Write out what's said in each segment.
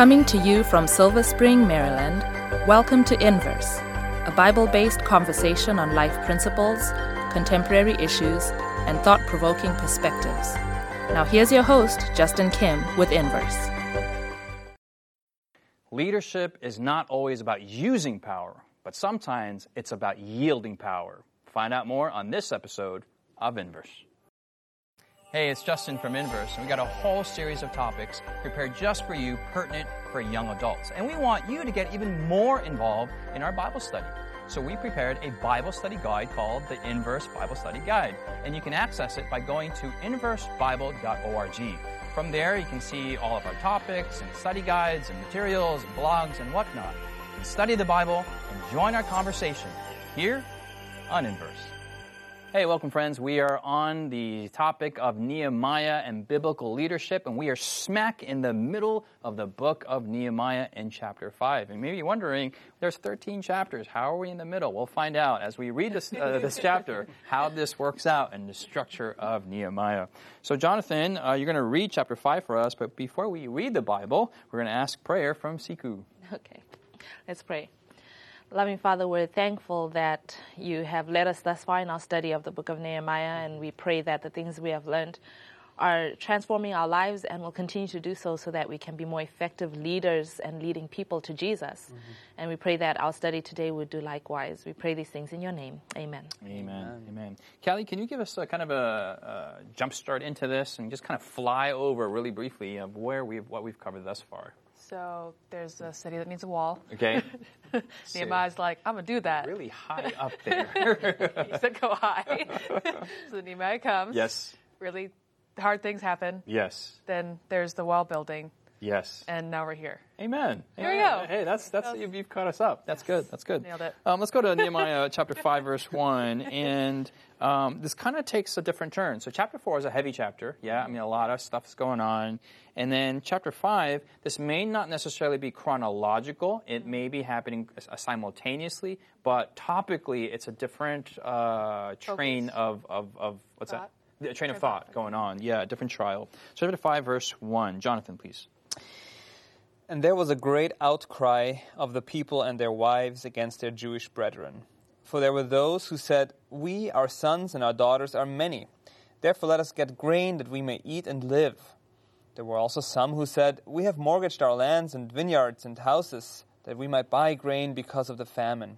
Coming to you from Silver Spring, Maryland, welcome to Inverse, a Bible based conversation on life principles, contemporary issues, and thought provoking perspectives. Now, here's your host, Justin Kim, with Inverse. Leadership is not always about using power, but sometimes it's about yielding power. Find out more on this episode of Inverse. Hey, it's Justin from Inverse, and we got a whole series of topics prepared just for you, pertinent for young adults. And we want you to get even more involved in our Bible study. So we prepared a Bible study guide called the Inverse Bible Study Guide, and you can access it by going to inversebible.org. From there, you can see all of our topics and study guides and materials and blogs and whatnot. You can study the Bible and join our conversation here on Inverse. Hey, welcome, friends. We are on the topic of Nehemiah and biblical leadership, and we are smack in the middle of the book of Nehemiah in chapter 5. And maybe you're wondering, there's 13 chapters. How are we in the middle? We'll find out as we read this, uh, this chapter how this works out and the structure of Nehemiah. So, Jonathan, uh, you're going to read chapter 5 for us, but before we read the Bible, we're going to ask prayer from Siku. Okay, let's pray. Loving Father, we're thankful that you have led us thus far in our study of the book of Nehemiah, and we pray that the things we have learned are transforming our lives and will continue to do so so that we can be more effective leaders and leading people to Jesus. Mm-hmm. And we pray that our study today would do likewise. We pray these things in your name. Amen. Amen. Amen. Amen. Kelly, can you give us a kind of a, a jump start into this and just kind of fly over really briefly of where we've what we've covered thus far? So there's a city that needs a wall. Okay. Nehemiah's like, I'm gonna do that. Really high up there. he said, "Go high." so Nehemiah comes. Yes. Really hard things happen. Yes. Then there's the wall building. Yes. And now we're here. Amen. Here we go. Hey, that's that's you've, you've caught us up. That's good. That's good. Nailed it. Um, let's go to Nehemiah chapter five, verse one, and um, this kind of takes a different turn. So chapter four is a heavy chapter. Yeah, I mean a lot of stuff's going on, and then chapter five, this may not necessarily be chronological. It may be happening simultaneously, but topically, it's a different uh, train of, of, of what's thought? that? A train of thought going on. Yeah, different trial. So chapter five, verse one. Jonathan, please. And there was a great outcry of the people and their wives against their Jewish brethren. For there were those who said, We, our sons and our daughters, are many. Therefore let us get grain that we may eat and live. There were also some who said, We have mortgaged our lands and vineyards and houses, that we might buy grain because of the famine.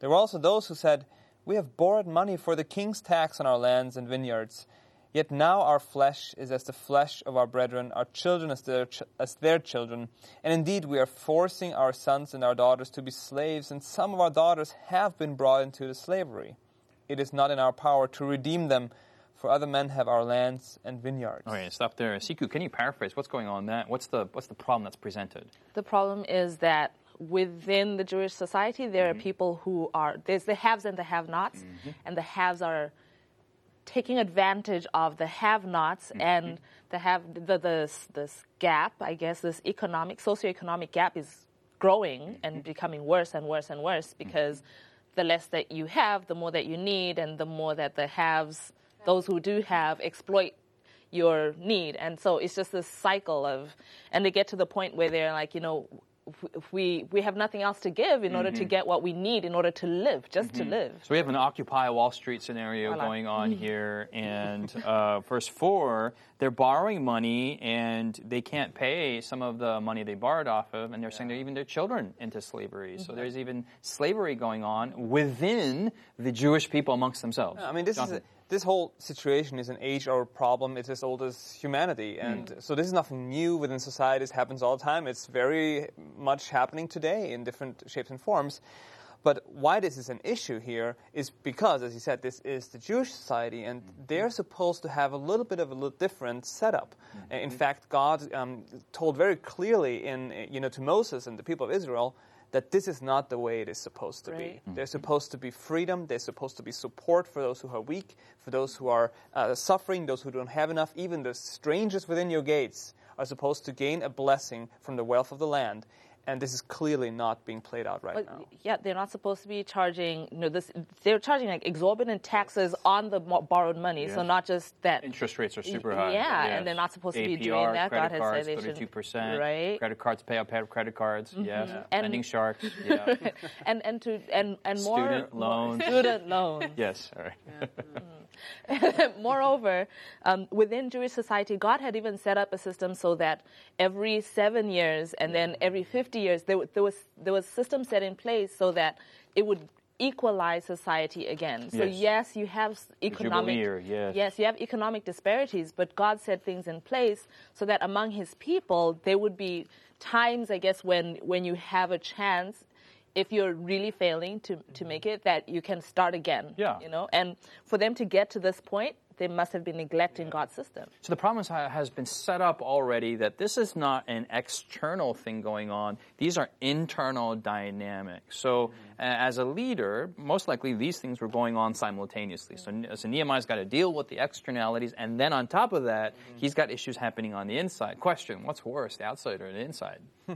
There were also those who said, We have borrowed money for the king's tax on our lands and vineyards Yet now our flesh is as the flesh of our brethren, our children as their, ch- as their children. And indeed, we are forcing our sons and our daughters to be slaves, and some of our daughters have been brought into the slavery. It is not in our power to redeem them, for other men have our lands and vineyards. All right, stop there. Siku, can you paraphrase what's going on there? What's the, what's the problem that's presented? The problem is that within the Jewish society, there mm-hmm. are people who are, there's the haves and the have nots, mm-hmm. and the haves are taking advantage of the have-nots mm-hmm. and the have the this this gap. I guess this economic socioeconomic gap is growing mm-hmm. and becoming worse and worse and worse because mm-hmm. the less that you have, the more that you need, and the more that the haves, those who do have, exploit your need. And so it's just this cycle of, and they get to the point where they're like, you know, we we have nothing else to give in mm-hmm. order to mm-hmm. get what we need in order to live, just mm-hmm. to live. So we have an Occupy Wall Street scenario voilà. going on mm-hmm. here, and uh, verse four, they're borrowing money and they can't pay some of the money they borrowed off of, and they're saying they're even their children into slavery. Mm-hmm. So there's even slavery going on within the Jewish people amongst themselves. I mean, this Jonathan. is. A- this whole situation is an age-old problem. It's as old as humanity, and mm. so this is nothing new within society. This happens all the time. It's very much happening today in different shapes and forms. But why this is an issue here is because, as you said, this is the Jewish society, and mm-hmm. they're supposed to have a little bit of a little different setup. Mm-hmm. In fact, God um, told very clearly in you know to Moses and the people of Israel that this is not the way it is supposed to right. be. Mm-hmm. There's supposed to be freedom, there's supposed to be support for those who are weak, for those who are uh, suffering, those who don't have enough. Even the strangers within your gates are supposed to gain a blessing from the wealth of the land. And this is clearly not being played out right But, now. yeah, they're not supposed to be charging. You know, this they're charging like exorbitant taxes on the mo- borrowed money. So not just that. Interest rates are super high. yeah, Yes. and they're not supposed to be doing that. Credit God has cards, said they shouldn't- 32%. right? Mm-hmm. Credit cards pay up pay- credit cards. Yes. And- Lending sharks. Yeah. and and to and and more Student loans. student loans. yes. All right. Moreover, um, within Jewish society, God had even set up a system so that every seven years and then every 50 years, there, there was there was a system set in place so that it would equalize society again. So Yes. yes, you have economic year, yes. you have economic disparities, but God set things in place so that among His people there would be times, I guess, when when you have a chance. If you're really failing to, to make it, that you can start again. Yeah. You know, and for them to get to this point, they must have been neglecting God's system. So the problem has been set up already that this is not an external thing going on. These are internal dynamics. So mm-hmm. a- as a leader, most likely these things were going on simultaneously. So, Ne- so Nehemiah's got to deal with the externalities, and then on top of that, mm-hmm. he's got issues happening on the inside. Question: What's worse, the outside or the inside? Hmm.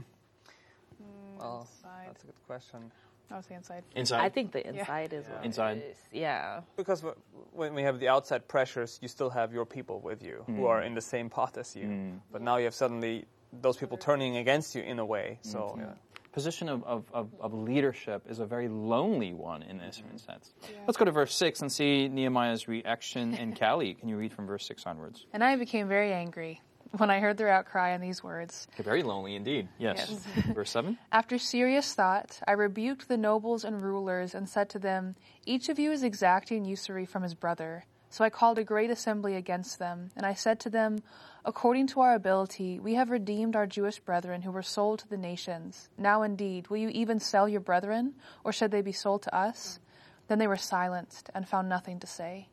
Well, Inside. That's a good question. I was the inside. Inside. I think the inside is what Inside. is. Yeah. Because w- when we have the outside pressures, you still have your people with you who hmm. are in the same pot as you. Hmm. But now you have suddenly those people turning against you in a way. Hmm. So yeah. position of, of, of, of leadership is a very lonely one in a certain sense. Let's go to verse 6 and see Nehemiah's reaction. And Callie, can you read from verse 6 onwards? And I became very angry when I heard their outcry and these words. Very lonely indeed. Yes. verse 7. After serious thought, I rebuked the nobles and rulers and said to them, Each of you is exacting usury from his brother. So I called a great assembly against them, and I said to them, According to our ability, we have redeemed our Jewish brethren who were sold to the nations. Now indeed, will you even sell your brethren, or should they be sold to us? Then they were silenced and found nothing to say.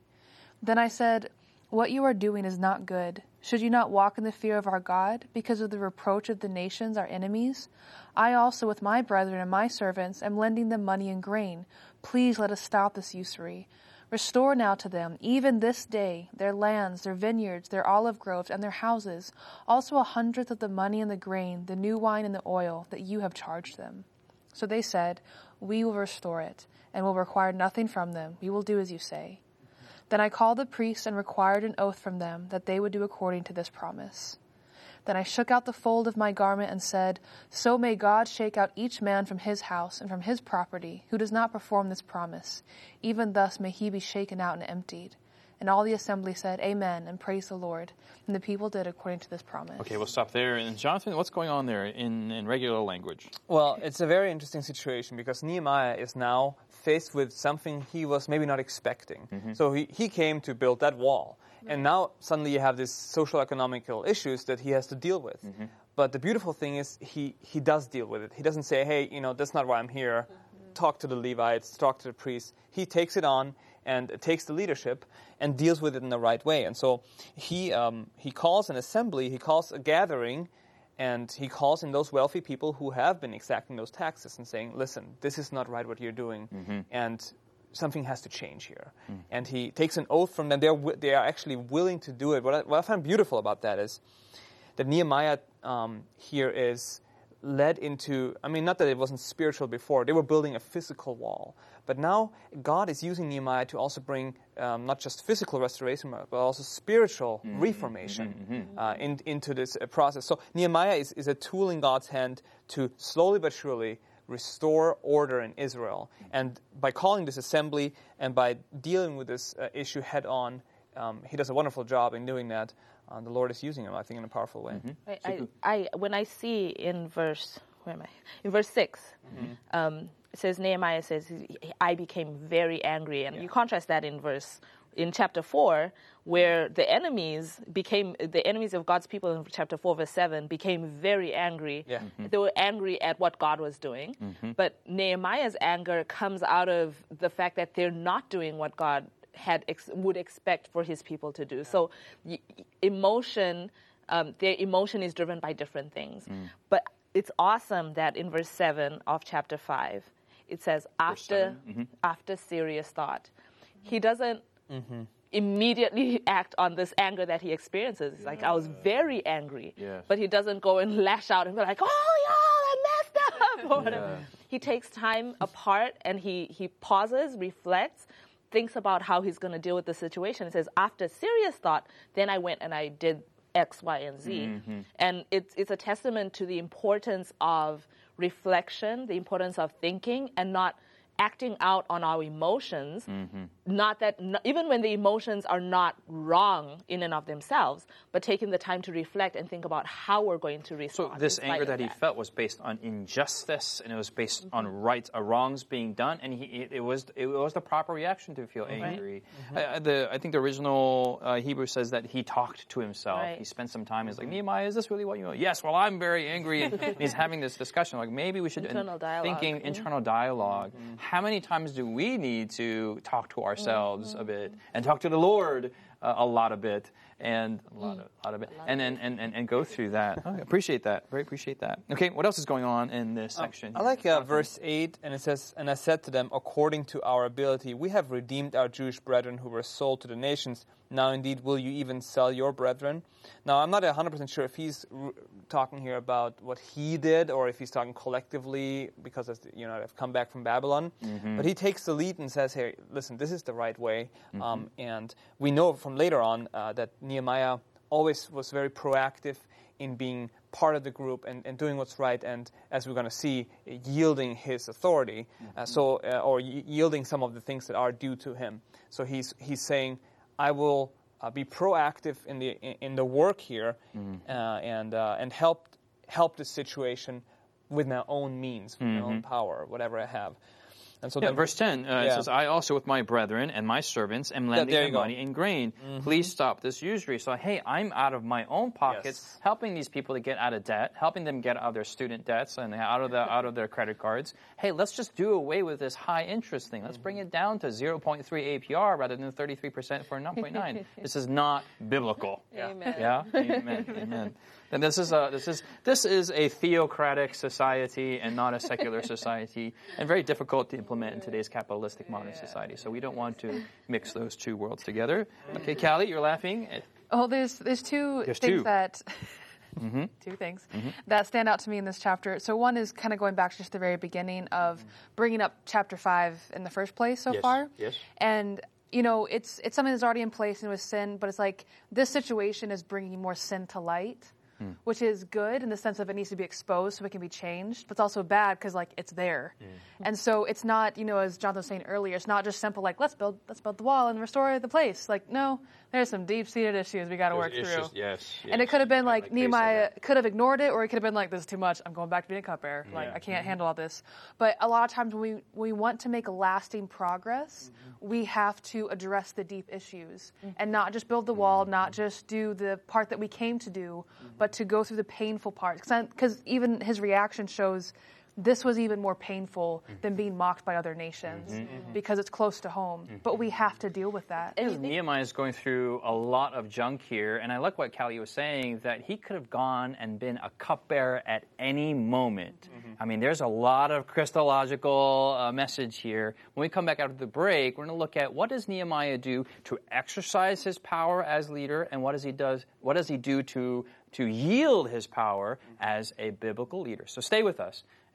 Then I said, What you are doing is not good. Should you not walk in the fear of our God because of the reproach of the nations, our enemies? I also, with my brethren and my servants, am lending them money and grain. Please let us stop this usury. Restore now to them, even this day, their lands, their vineyards, their olive groves, and their houses, also a hundredth of the money and the grain, the new wine and the oil that you have charged them. So they said, We will restore it, and will require nothing from them. We will do as you say. Then I called the priests and required an oath from them that they would do according to this promise. Then I shook out the fold of my garment and said, So may God shake out each man from his house and from his property who does not perform this promise. Even thus may he be shaken out and emptied. And all the assembly said, Amen, and praise the Lord. And the people did according to this promise. Okay, we'll stop there. And Jonathan, what's going on there in, in regular language? Well, it's a very interesting situation because Nehemiah is now faced with something he was maybe not expecting. Mm-hmm. So he, he came to build that wall. And now suddenly you have these social economical issues that he has to deal with. Mm-hmm. But the beautiful thing is he, he does deal with it. He doesn't say, hey, you know, that's not why I'm here. Mm-hmm. Talk to the Levites, talk to the priests. He takes it on and takes the leadership and deals with it in the right way. And so he, um, he calls an assembly, he calls a gathering, and he calls in those wealthy people who have been exacting those taxes and saying, listen, this is not right what you're doing, and something has to change here. And he takes an oath from them. They're, wi- they are actually willing to do it. What I, what I find beautiful about that is that Nehemiah um, here is led into, I mean, not that it wasn't spiritual before, they were building a physical wall. But now God is using Nehemiah to also bring um, not just physical restoration, but also spiritual reformation Uh, in, into this uh, process. So Nehemiah is, is a tool in God's hand to slowly but surely restore order in Israel. And by calling this assembly and by dealing with this uh, issue head on, um, he does a wonderful job in doing that. Uh, the Lord is using him, I think, in a powerful way. I, I, I when I see in verse where am I? In verse 6 um, it says Nehemiah says I became very angry, and you contrast that in verse in chapter four where the enemies became the enemies of God's people in chapter four verse seven became very angry. Yeah. They were angry at what God was doing, but Nehemiah's anger comes out of the fact that they're not doing what God had ex- would expect for his people to do. So y- emotion, um, their emotion is driven by different things. Mm. But it's awesome that in verse seven of chapter five, it says after mm-hmm. after serious thought, he doesn't. Mm-hmm. Immediately act on this anger that he experiences. It's like I was very angry, Yes. but he doesn't go and lash out and be like, "Oh, y'all, I messed up." or whatever. He takes time apart and he, he pauses, reflects, thinks about how he's going to deal with the situation. He says, after serious thought, then I went and I did X, Y, and Z. Mm-hmm. And it's, it's a testament to the importance of reflection, the importance of thinking, and not acting out on our emotions. Mm-hmm. Not that, even when the emotions are not wrong in and of themselves, but taking the time to reflect and think about how we're going to respond. So this anger of that he felt was based on injustice, and it was based on Mm-hmm. rights, uh, wrongs being done, and he, it, it was it was the proper reaction to feel angry. Mm-hmm. Uh, the, I think the original uh, Hebrew says that he talked to himself. Right. He spent some time. He's like Nehemiah, is this really what you want? Yes. Well, I'm very angry, and, and he's having this discussion. Like maybe we should Internal dialogue. thinking internal dialogue. How many times do we need to talk to ourselves mm-hmm. a bit and talk to the Lord uh, a lot a bit and a lot of, lot of it and then and, and, and go through that. Okay, appreciate that. Very appreciate that. Okay, what else is going on in this section? I like uh, verse 8, and it says, And I said to them, According to our ability, we have redeemed our Jewish brethren who were sold to the nations. Now, indeed, will you even sell your brethren? Now, I'm not 100% sure if he's r- talking here about what he did or if he's talking collectively because, as, you know, they've come back from Babylon. But he takes the lead and says, Hey, listen, this is the right way. Um, and we know from later on uh, that Nehemiah always was very proactive in being part of the group and, and doing what's right, and as we're going to see, yielding his authority, uh, so uh, or y- yielding some of the things that are due to him. So he's he's saying, I will uh, be proactive in the in, in the work here, uh, and uh, and help help the situation with my own means, with my own power, whatever I have. And so Yeah, then verse 10 uh, it Yeah. says, I also with my brethren and my servants am lending there them you go. money and grain. Please stop this usury. So, hey, I'm out of my own pockets, Yes. helping these people to get out of debt, helping them get out of their student debts and out of, the, out of their credit cards. Hey, let's just do away with this high interest thing. Let's bring it down to 0.3 APR rather than 33% for 9.9. this is not biblical. Amen. Yeah, amen, amen. And this is a this is this is a theocratic society and not a secular society, and very difficult to implement in today's capitalistic modern society. So we don't want to mix those two worlds together. Okay, Callie, you're laughing. Oh, there's there's two There's things two. that mm-hmm. two things mm-hmm. that stand out to me in this chapter. So one is kind of going back to just the very beginning of mm-hmm. bringing up chapter five in the first place so Yes, far. yes. And you know, it's it's something that's already in place and it was sin, but it's like this situation is bringing more sin to light. Hmm. Which is good in the sense of it needs to be exposed so it can be changed, but it's also bad because like it's there, and so it's not you know as Jonathan was saying earlier, it's not just simple like let's build let's build the wall and restore the place. Like no, there's some deep seated issues we got to work through. yes, And it could have been like, Nehemiah could have ignored it, or it could have been like, "This is too much. I'm going back to being a cupbearer. Like Yeah. I can't handle all this." But a lot of times when we when we want to make lasting progress, we have to address the deep issues and not just build the wall, not just do the part that we came to do, but to go through the painful parts. Because even his reaction shows. This was even more painful mm-hmm. than being mocked by other nations mm-hmm. Mm-hmm. because it's close to home. But we have to deal with that. And think- Nehemiah is going through a lot of junk here, and I like what Callie was saying that he could have gone and been a cupbearer at any moment. I mean, there's a lot of Christological uh, message here. When we come back after the break, we're going to look at what does Nehemiah do to exercise his power as leader, and what does he does what does he do to to yield his power as a biblical leader. So stay with us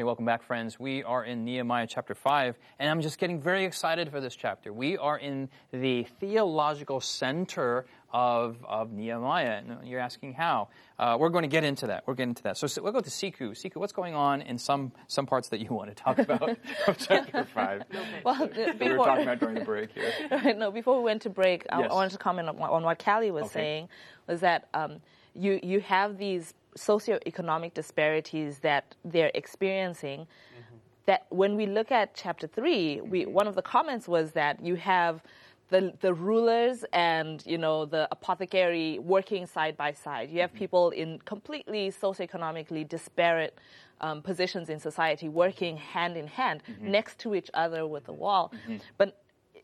Okay, welcome back, friends. We are in Nehemiah chapter 5, and I'm just getting very excited for this chapter. We are in the theological center of, of Nehemiah. And you're asking how. Uh, we're going to get into that. We're getting into that. So, so we'll go to Siku. Siku, what's going on in some, some parts that you want to talk about of chapter 5? Well, that we were before, talking about during the break here. no, before we went to break, I, Yes. I wanted to comment on, what- on what Callie was Okay. saying, was that um, you you have these socioeconomic disparities that they're experiencing. Mm-hmm. That when we look at chapter three, we mm-hmm. one of the comments was that you have the the rulers and you know the apothecary working side by side. You have mm-hmm. people in completely socioeconomically disparate um, positions in society working hand in hand next to each other with the wall. But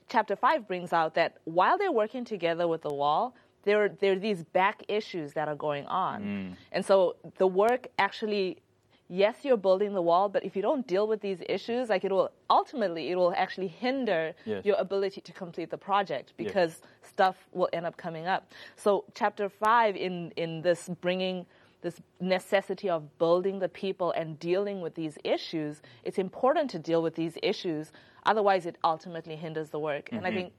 chapter five brings out that while they're working together with the wall, there there are these back issues that are going on, mm. and so the work actually yes, you're building the wall, but if you don't deal with these issues, like it will ultimately, it will actually hinder Yes. your ability to complete the project because stuff will end up coming up. So, chapter five in in this bringing this necessity of building the people and dealing with these issues, it's important to deal with these issues. Otherwise, it ultimately hinders the work. And I mm-hmm. think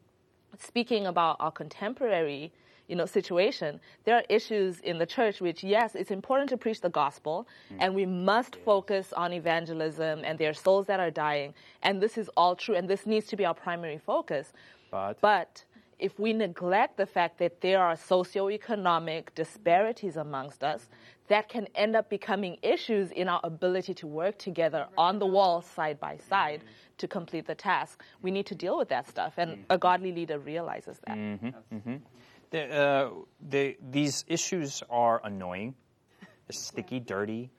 speaking about our contemporary you know situation. There are issues in the church which yes it's important to preach the gospel mm. and we must focus on evangelism and there are souls that are dying and this is all true and this needs to be our primary focus. But- but if we neglect the fact that there are socioeconomic disparities amongst us that can end up becoming issues in our ability to work together on the wall side by side mm-hmm. to complete the task we need to deal with that stuff and mm-hmm. a godly leader realizes that mm-hmm. The, uh, the, these issues are annoying, sticky, dirty,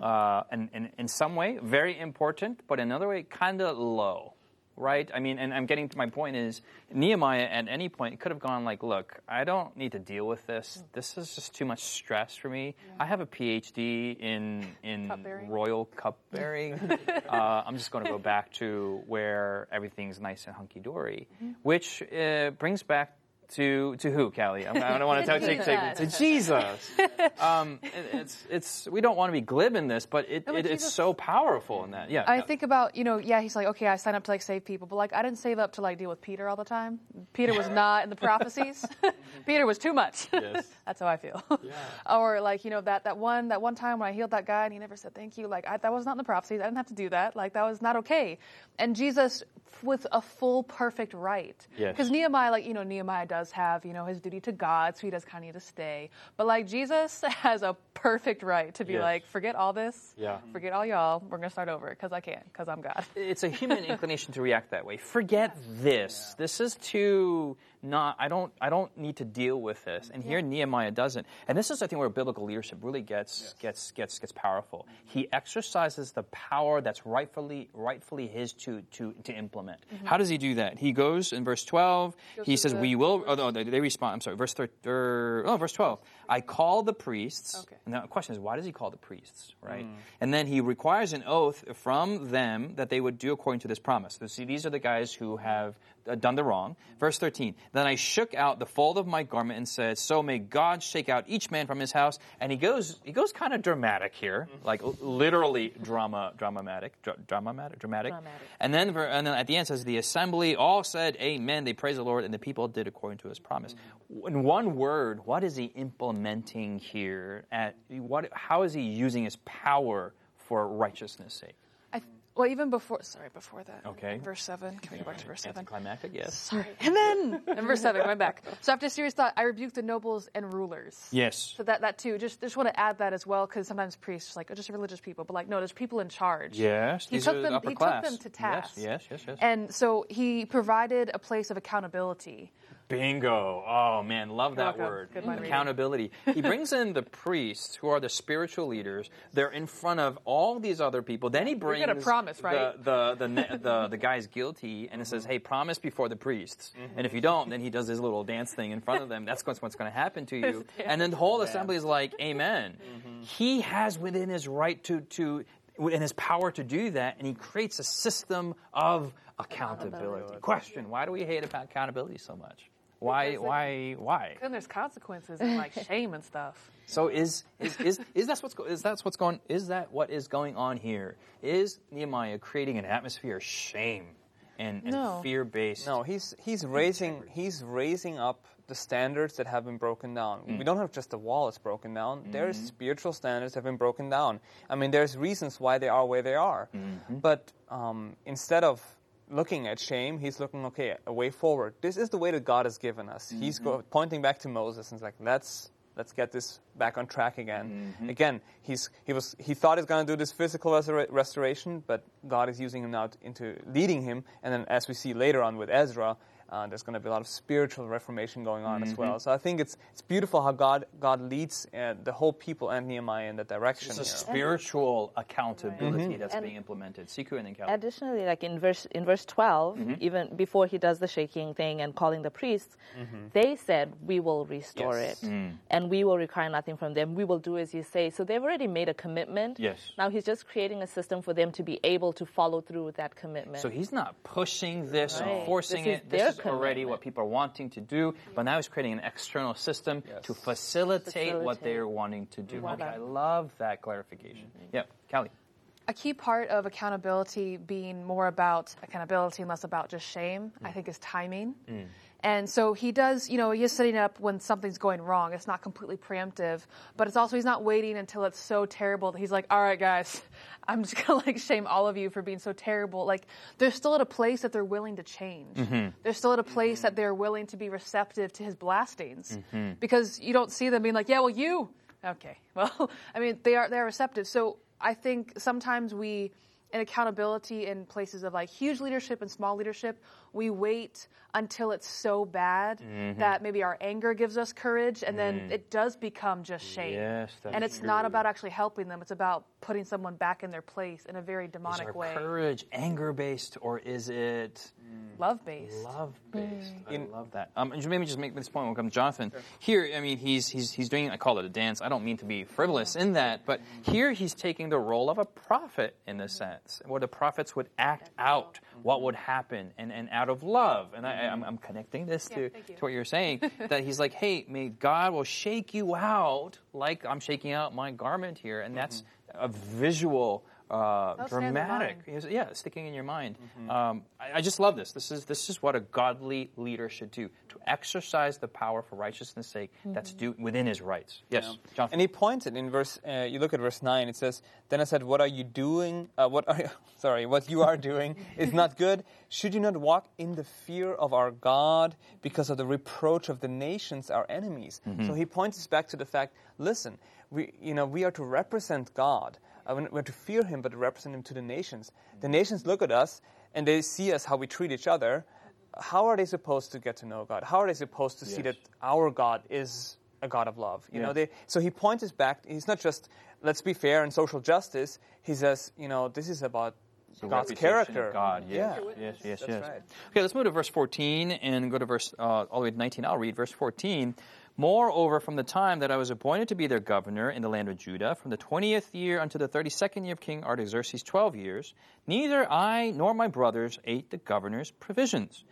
uh, and, and in some way very important, but in another way kind of low, right? I mean, and I'm getting to my point is Nehemiah at any point could have gone like, look, I don't need to deal with this. This is just too much stress for me. I have a PhD in in Cupbearing. royal cupbearing. uh, I'm just going to go back to where everything's nice and hunky dory, which uh, brings back. To, to who, Callie? I'm- I don't want to take, take to Jesus. Um, it- it's it's we don't want to be glib in this, but it, but it it's so powerful in that. Yeah, I think about, you know, yeah, he's like, okay, I signed up to like save people, but like I didn't save up to like deal with Peter all the time. Peter was not in the prophecies. Peter was too much. Yes. That's how I feel. Yeah. or like, you know, that, that one that one time when I healed that guy and he never said thank you, like I, that was not in the prophecies. I didn't have to do that. Like that was not okay. And Jesus with a full perfect right. Yes. Because Nehemiah, like, you know, Nehemiah does have, you know, his duty to God, so he does kind of need to stay. But like Jesus has a perfect right to be Yes. like, forget all this. Yeah. Forget all y'all. We're going to start over because I can, because I'm God. it's a human inclination to react that way. Forget this. This is too not. I don't. I don't need to deal with this. And here Nehemiah doesn't. And this is, I think, where biblical leadership really gets gets gets gets powerful. He exercises the power that's rightfully rightfully his to to to implement. How does he do that? He goes in verse twelve. He to says, the- "We will." Oh, no, they, they respond. I'm sorry. Verse thir- er, oh, verse twelve. I call the priests. Okay. And the question is, why does he call the priests, right? And then he requires an oath from them that they would do according to this promise. So see, these are the guys who have Uh, done the wrong. Verse 13. Then I shook out the fold of my garment and said, So may God shake out each man from his house. And he goes, he goes kind of dramatic here, mm-hmm. like literally drama, dramatic, dra- dramatic, dramatic. Dramatic. And then, ver- and then at the end says, the assembly all said, Amen. They praised the Lord, and the people did according to his promise. Mm-hmm. In one word, what is he implementing here? At what? How is he using his power for righteousness' sake? Well, even before, sorry, before that. Okay. Verse 7. Can we go back to verse 7? Anticlimactic, yes. Sorry. And then, in verse 7, going back. So after serious thought, I rebuked the nobles and rulers. Yes. So that, that too, just, just want to add that as well, because sometimes priests, like, oh, just religious people, but like, no, there's people in charge. Yes. He these took them. upper He took them to task. Yes, yes, yes. yes. And so he provided a place of accountability. Bingo. Oh man, love that word. Accountability. he brings in the priests who are the spiritual leaders. They're in front of all these other people. Then he brings a promise, right? the, the, the, the, the guy's guilty and it says, hey, promise before the priests. And if you don't, then he does his little dance thing in front of them. That's what's, what's going to happen to you. And then the whole assembly is like, amen. He has within his right to, to in his power to do that, and he creates a system of accountability. Question: Why do we hate about accountability so much? Why? Why? Why? Then there's consequences and like shame and stuff. So is is is, is that what's go- is that what's going is that what is going on here? Is Nehemiah creating an atmosphere of shame and, and No. fear based? No, he's he's raising he's raising up the standards that have been broken down. Mm. We don't have just the wall that's broken down. There's mm-hmm. spiritual standards that have been broken down. I mean, there's reasons why they are where they are. Mm-hmm. But um, instead of looking at shame, he's looking okay a way forward. This is the way that God has given us. He's mm-hmm. go- pointing back to Moses and it's like let's. Let's get this back on track again. Mm-hmm. Again, he's he was he thought he's going to do this physical restora- restoration, but God is using him now t- into leading him. And then, as we see later on with Ezra, Uh, there's going to be a lot of spiritual reformation going on Mm-hmm. as well. So I think it's it's beautiful how God God leads uh, the whole people and Nehemiah in that direction. It's a here. spiritual accountability that's And- being implemented. Siku and then Additionally, like in verse in verse 12, Mm-hmm. even before he does the shaking thing and calling the priests, they said, "We will restore Yes. it, Mm. and we will require nothing from them. We will do as you say." So they've already made a commitment. Yes. Now he's just creating a system for them to be able to follow through with that commitment. So he's not pushing this and Right. forcing This is it. their This is already what people are wanting to do. But now he's creating an external system to facilitate, what they're wanting to do. Okay, I love that clarification. Yeah, Kelly. A key part of accountability being more about accountability and less about just shame, I mm. think, is timing. Mm. And so he does, you know, he is setting up when something's going wrong. It's not completely preemptive, but it's also he's not waiting until it's so terrible that he's like, "All right, guys, I'm just gonna like shame all of you for being so terrible." Like they're still at a place that they're willing to change. Mm-hmm. They're still at a place that they're willing to be receptive to his blastings, mm-hmm. because you don't see them being like, "Yeah, well, you." Okay, well, I mean, they are they're receptive. So I think sometimes we, in accountability in places of like huge leadership and small leadership, we wait until it's so bad Mm-hmm. that maybe our anger gives us courage, and then it does become just shame. Mm. Yes, that's and it's not about actually helping them; it's about putting someone back in their place in a very Is demonic our way, courage anger based or is it love based. love based? I love that. Um, and maybe just make this point when it comes to Jonathan. Here, I mean, he's he's he's doing. I call it a dance. I don't mean to be frivolous in that, but here he's taking the role of a prophet in a sense, where the prophets would act out what would happen, and, and out of love. And I, I'm, mm-hmm. I'm connecting this to, to what you're saying that he's like, hey, may God will shake you out like I'm shaking out my garment here, and that's mm-hmm. a visual. Uh, That'll stay in the dramatic, yeah, sticking in your mind. Mm-hmm. Um, I, I just love this. This is this is what a godly leader should do: to exercise the power for righteousness' sake that's due within his rights. Yes, Jonathan. And he pointed in verse. Uh, you look at verse nine. It says, "Then I said, What are you doing? Uh, what are you, sorry? What you are doing is not good. Should you not walk in the fear of our God because of the reproach of the nations, our enemies?" So he points us back to the fact. Listen, we you know we are to represent God. We're we're to fear Him, but to represent Him to the nations. The nations look at us and they see us how we treat each other. How are they supposed to get to know God? How are they supposed to see that our God is a God of love? You know, they, so he points us back. He's not just let's be fair and social justice. He says, you know, this is about The God's character. God, yes, Yeah. yes, yes, That's yes. right. Okay, let's move to verse 14 and go to verse uh, all the way to 19. I'll read verse 14. Moreover, from the time that I was appointed to be their governor in the land of Judah, from the 20th year unto the 32nd year of King Artaxerxes, 12 years, neither I nor my brothers ate the governor's provisions.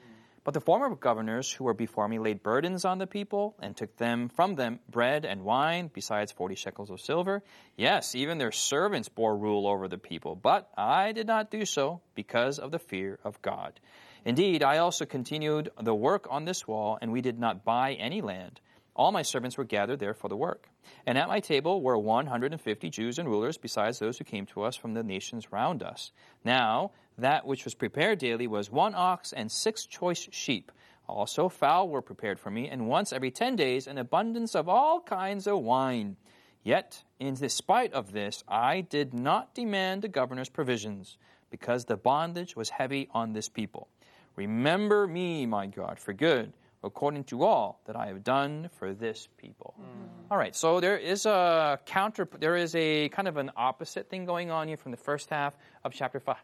But the former governors who were before me laid burdens on the people and took them from them bread and wine, besides forty shekels of silver. Yes, even their servants bore rule over the people. But I did not do so because of the fear of God. Indeed, I also continued the work on this wall, and we did not buy any land. All my servants were gathered there for the work. And at my table were 150 Jews and rulers, besides those who came to us from the nations round us. Now, that which was prepared daily was one ox and six choice sheep. Also, fowl were prepared for me, and once every ten days an abundance of all kinds of wine. Yet, in despite of this, I did not demand the governor's provisions, because the bondage was heavy on this people. Remember me, my God, for good, according to all that I have done for this people. Mm. All right, so there is a counter, there is a kind of an opposite thing going on here from the first half of chapter 5.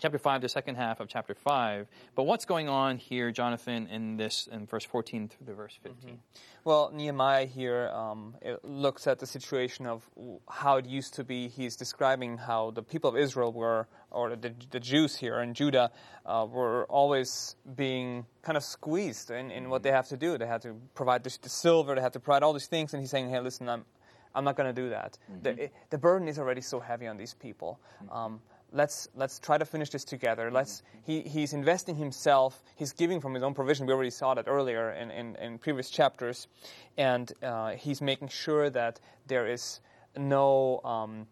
Chapter 5, the second half of chapter 5. But what's going on here, Jonathan, in this, in verse 14 through the verse 15? Well, Nehemiah here um, it looks at the situation of how it used to be. He's describing how the people of Israel were, or the, the Jews here in Judah, uh, were always being kind of squeezed in, in what they have to do. They had to provide the, the silver, they had to provide all these things, and he's saying, hey, listen, I'm, I'm not going to do that. The, the burden is already so heavy on these people. Um, let's let's try to finish this together. Let's he, he's investing himself. He's giving from his own provision. We already saw that earlier in, in, in previous chapters, and uh, he's making sure that there is no um,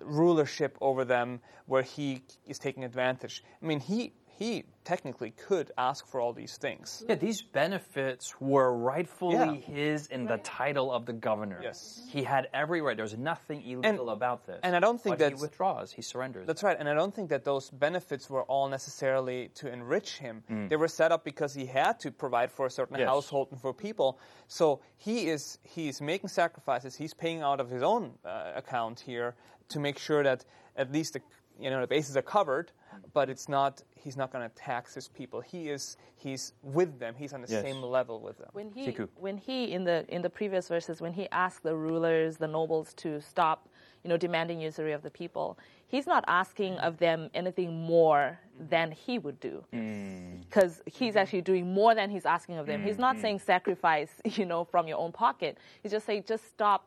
rulership over them where he is taking advantage. I mean, he he technically could ask for all these things. Yeah, these benefits were rightfully Yeah. his in the title of the governor. Yes. He had every right. There's nothing illegal about this. and I don't think that he withdraws. He surrenders. That's right, and I don't think that those benefits were all necessarily to enrich him. Mm. They were set up because he had to provide for a certain Yes. household and for people. So he is he's making sacrifices. He's paying out of his own uh, account here to make sure that at least the you know the bases are covered. But it's not. He's not going to tax his people. He is. He's with them. He's on the Yes. same level with them. When he, Siku. when he in the in the previous verses, when he asked the rulers, the nobles to stop, you know, demanding usury of the people, he's not asking of them anything more than he would do, mm. because he's mm-hmm. actually doing more than he's asking of them. He's mm. not mm. saying sacrifice, you know, from your own pocket. He's just saying just stop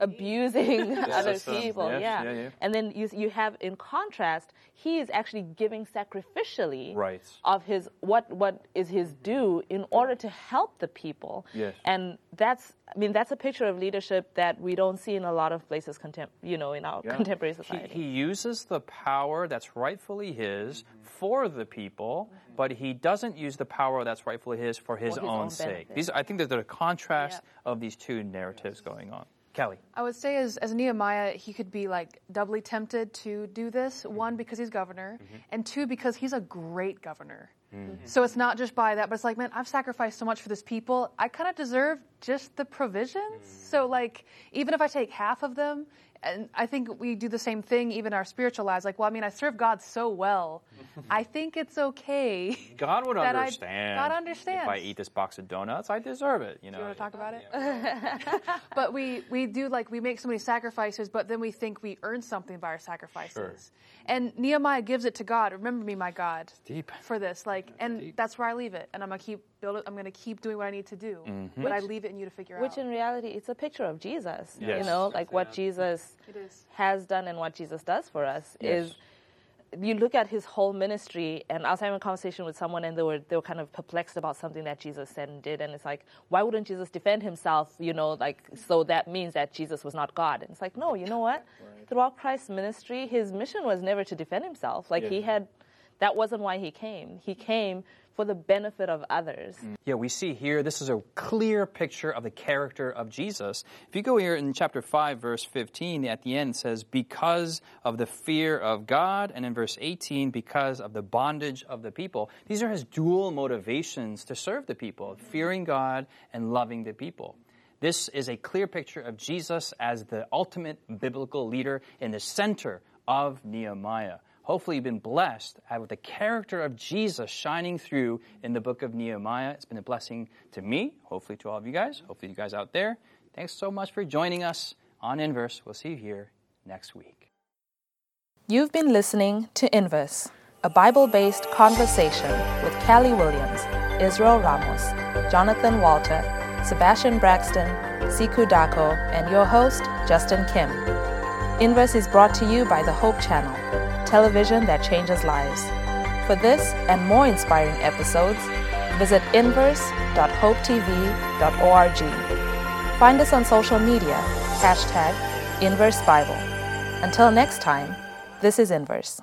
abusing other yes, people. yes, yeah. yeah, yeah. And then you you have in contrast, he is actually giving sacrificially Right. of his what what is his mm-hmm. due in order to help the people. Yes. And that's I mean that's a picture of leadership that we don't see in a lot of places contem- you know in our Yeah. contemporary society. He, uses the power that's rightfully his mm-hmm. for the people, mm-hmm. but he doesn't use the power that's rightfully his for his For his own, own sake. These, I think that a contrast of these two narratives going on. Kelly. I would say as, as Nehemiah, he could be like doubly tempted to do this. Mm-hmm. One, because he's governor, and two, because he's a great governor. Mm-hmm. So it's not just by that, but it's like, man, I've sacrificed so much for this people. I kind of deserve just the provisions. Mm-hmm. So, like, even if I take half of them, and I think we do the same thing even our spiritual lives. Like, well, I mean, I serve God so well. I think it's okay. God would That I- understand. God understands If I eat this box of donuts, I deserve it. You know. Do You want to talk about it? but we, we do like we make so many sacrifices, but then we think we earn something by our sacrifices. And Nehemiah gives it to God. Remember me, my God, Deep. for this. Like, and that's where I leave it. And I'm gonna keep build it. I'm gonna keep doing what I need to do. Mm-hmm. But I leave it in you to figure which out. Which in reality it's a picture of Jesus. Yes. You Yes. know, like what Jesus has done and what Jesus does for us Yes. is you look at his whole ministry and I was having a conversation with someone and they were they were kind of perplexed about something that Jesus said and did and it's like why wouldn't Jesus defend himself you know like so that means that Jesus was not God and it's like no you know what throughout Christ's ministry his mission was never to defend himself like he had that wasn't why he came he came for the benefit of others mm. Yeah, we see here, this is a clear picture of the character of Jesus. If you go here in chapter 5, verse 15, at the end says, because of the fear of God, and in verse 18, because of the bondage of the people. These are his dual motivations to serve the people, fearing God and loving the people. This is a clear picture of Jesus as the ultimate biblical leader in the center of Nehemiah. Hopefully, you've been blessed with the character of Jesus shining through in the book of Nehemiah. It's been a blessing to me, hopefully to all of you guys, hopefully you guys out there. Thanks so much for joining us on Inverse. We'll see you here next week. You've been listening to Inverse, a Bible based conversation with Callie Williams, Israel Ramos, Jonathan Walter, Sebastian Braxton, Siku Dako, and your host, Justin Kim. Inverse is brought to you by the Hope Channel, television that changes lives. For this and more inspiring episodes, visit inverse.hopetv.org. Find us on social media, hashtag Inverse Bible. Until next time, this is Inverse.